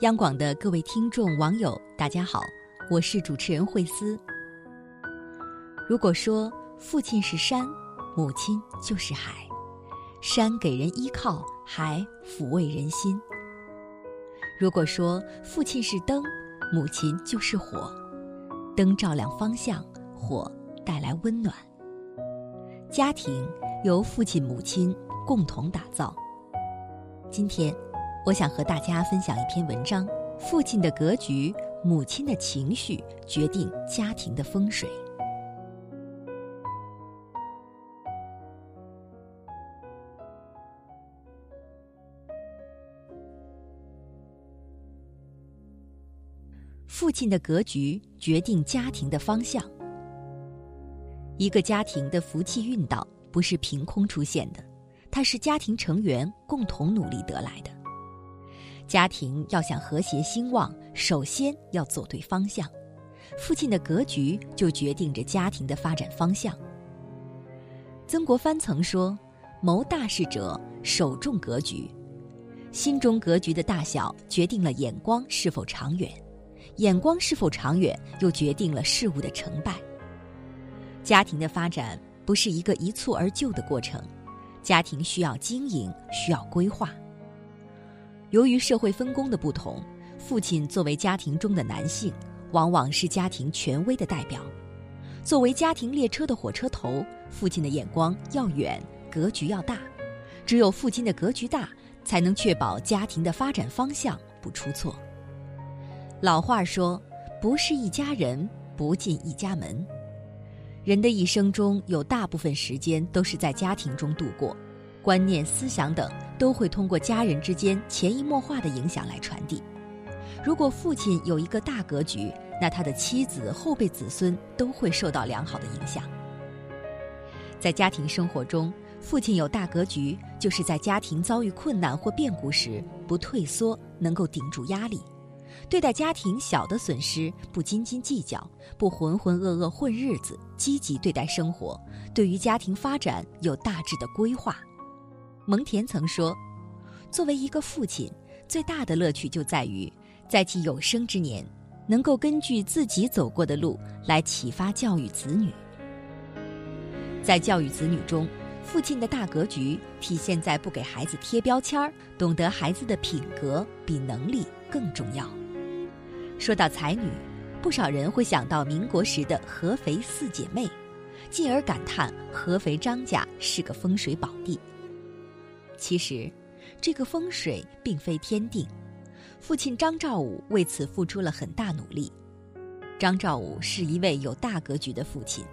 央广的各位听众、网友，大家好，我是主持人慧思。如果说父亲是山，母亲就是海，山给人依靠，海抚慰人心。如果说父亲是灯，母亲就是火，灯照亮方向，火带来温暖。家庭由父亲、母亲共同打造。今天，我想和大家分享一篇文章：父亲的格局，母亲的情绪，决定家庭的风水。父亲的格局决定家庭的方向。一个家庭的福气运道不是凭空出现的，它是家庭成员共同努力得来的。家庭要想和谐兴旺，首先要走对方向。父亲的格局就决定着家庭的发展方向。曾国藩曾说：“谋大事者，首重格局。心中格局的大小，决定了眼光是否长远。”眼光是否长远，又决定了事物的成败。家庭的发展不是一个一蹴而就的过程，家庭需要经营，需要规划。由于社会分工的不同，父亲作为家庭中的男性，往往是家庭权威的代表。作为家庭列车的火车头，父亲的眼光要远，格局要大。只有父亲的格局大，才能确保家庭的发展方向不出错。老话说：“不是一家人，不进一家门。”人的一生中有大部分时间都是在家庭中度过，观念、思想等都会通过家人之间潜移默化的影响来传递。如果父亲有一个大格局，那他的妻子、后辈子孙都会受到良好的影响。在家庭生活中，父亲有大格局，就是在家庭遭遇困难或变故时不退缩，能够顶住压力。对待家庭小的损失不斤斤计较，不浑浑噩噩混日子，积极对待生活，对于家庭发展有大致的规划。蒙恬曾说：“作为一个父亲，最大的乐趣就在于，在其有生之年，能够根据自己走过的路来启发教育子女。在教育子女中，父亲的大格局体现在不给孩子贴标签儿，懂得孩子的品格比能力更重要。”说到才女，不少人会想到民国时的合肥四姐妹，进而感叹合肥张家是个风水宝地。其实，这个风水并非天定，父亲张兆武为此付出了很大努力。张兆武是一位有大格局的父亲，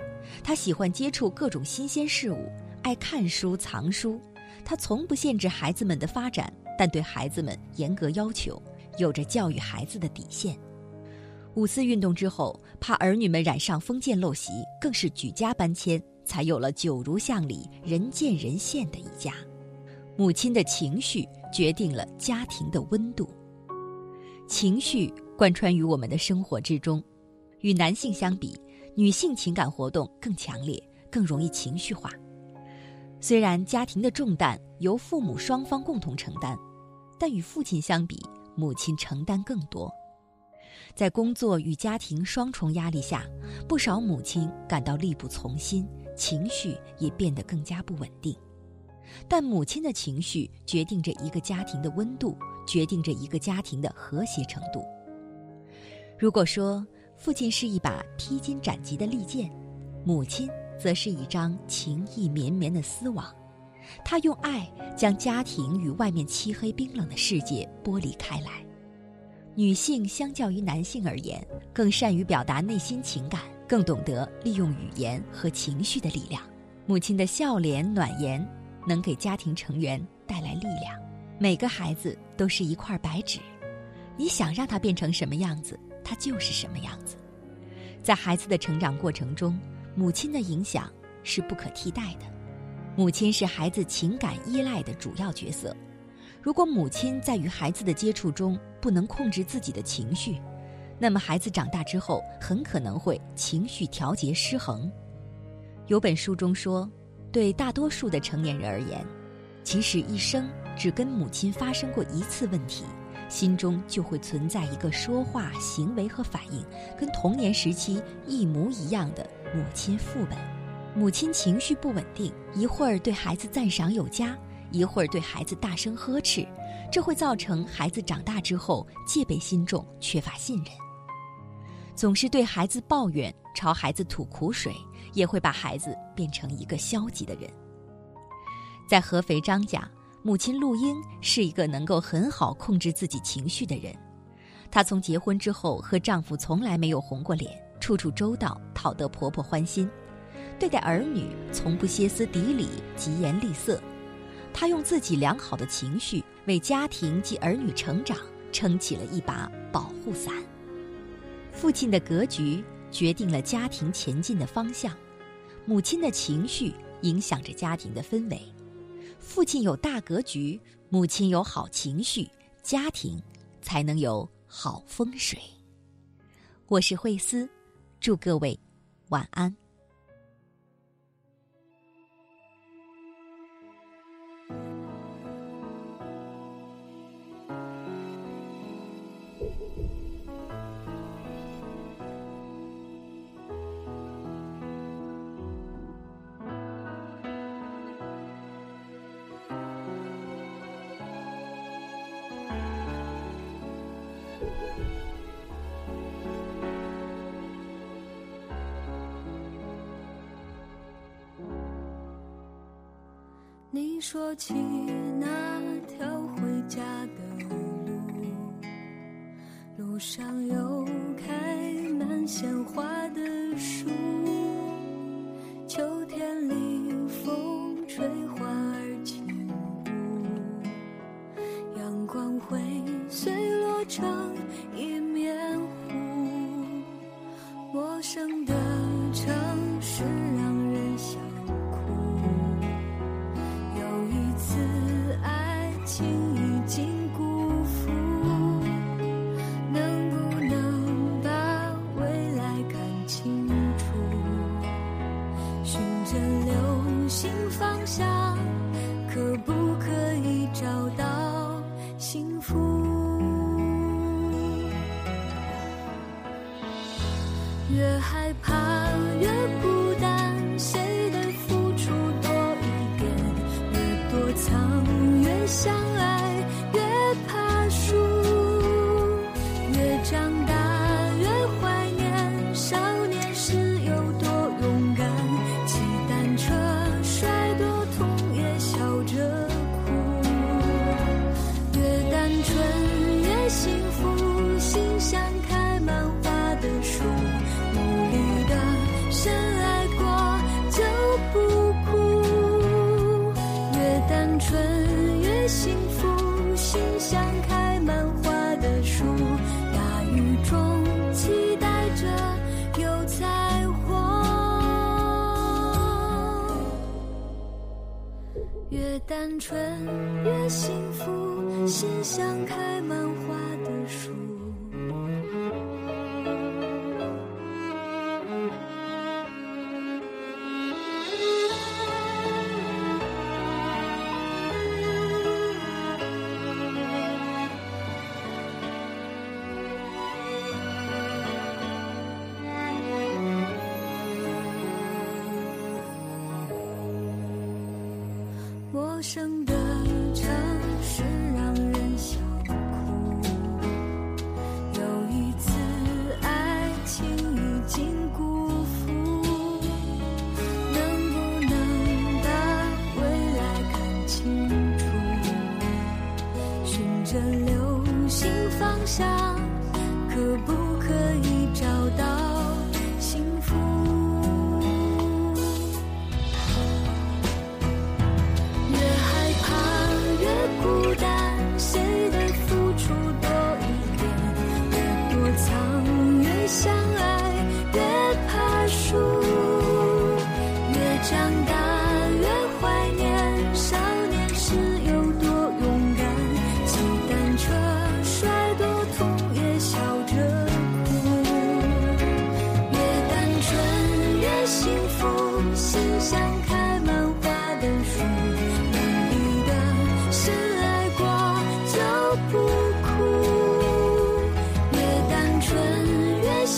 他喜欢接触各种新鲜事物，爱看书藏书。他从不限制孩子们的发展，但对孩子们严格要求，有着教育孩子的底线。五四运动之后，怕儿女们染上封建陋习，更是举家搬迁，才有了九如巷里人见人羡的一家。母亲的情绪决定了家庭的温度，情绪贯穿于我们的生活之中。与男性相比，女性情感活动更强烈，更容易情绪化。虽然家庭的重担由父母双方共同承担，但与父亲相比，母亲承担更多。在工作与家庭双重压力下，不少母亲感到力不从心，情绪也变得更加不稳定。但母亲的情绪决定着一个家庭的温度，决定着一个家庭的和谐程度。如果说父亲是一把披荆斩棘的利剑，母亲则是一张情意绵绵的丝网，她用爱将家庭与外面漆黑冰冷的世界剥离开来。女性相较于男性而言，更善于表达内心情感，更懂得利用语言和情绪的力量。母亲的笑脸暖言，能给家庭成员带来力量。每个孩子都是一块白纸，你想让他变成什么样子，他就是什么样子。在孩子的成长过程中，母亲的影响是不可替代的。母亲是孩子情感依赖的主要角色。如果母亲在与孩子的接触中不能控制自己的情绪，那么孩子长大之后很可能会情绪调节失衡。有本书中说，对大多数的成年人而言，即使一生只跟母亲发生过一次问题，心中就会存在一个说话、行为和反应跟童年时期一模一样的母亲副本。母亲情绪不稳定，一会儿对孩子赞赏有加，一会儿对孩子大声呵斥，这会造成孩子长大之后戒备心重，缺乏信任。总是对孩子抱怨，朝孩子吐苦水，也会把孩子变成一个消极的人。在合肥张家。母亲陆英是一个能够很好控制自己情绪的人，她从结婚之后和丈夫从来没有红过脸，处处周到，讨得婆婆欢心，对待儿女从不歇斯底里、疾言厉色。她用自己良好的情绪为家庭及儿女成长撑起了一把保护伞。父亲的格局决定了家庭前进的方向，母亲的情绪影响着家庭的氛围。父亲有大格局，母亲有好情绪，家庭才能有好风水。我是慧思，祝各位晚安。说起那条回家的路，路上有开满鲜花的树，的流星方向，可不可以找到幸福？越害怕越孤单，谁的付出多一点？越躲藏越想。越单纯越幸福，心像开满花的树。生的城市。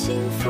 幸福。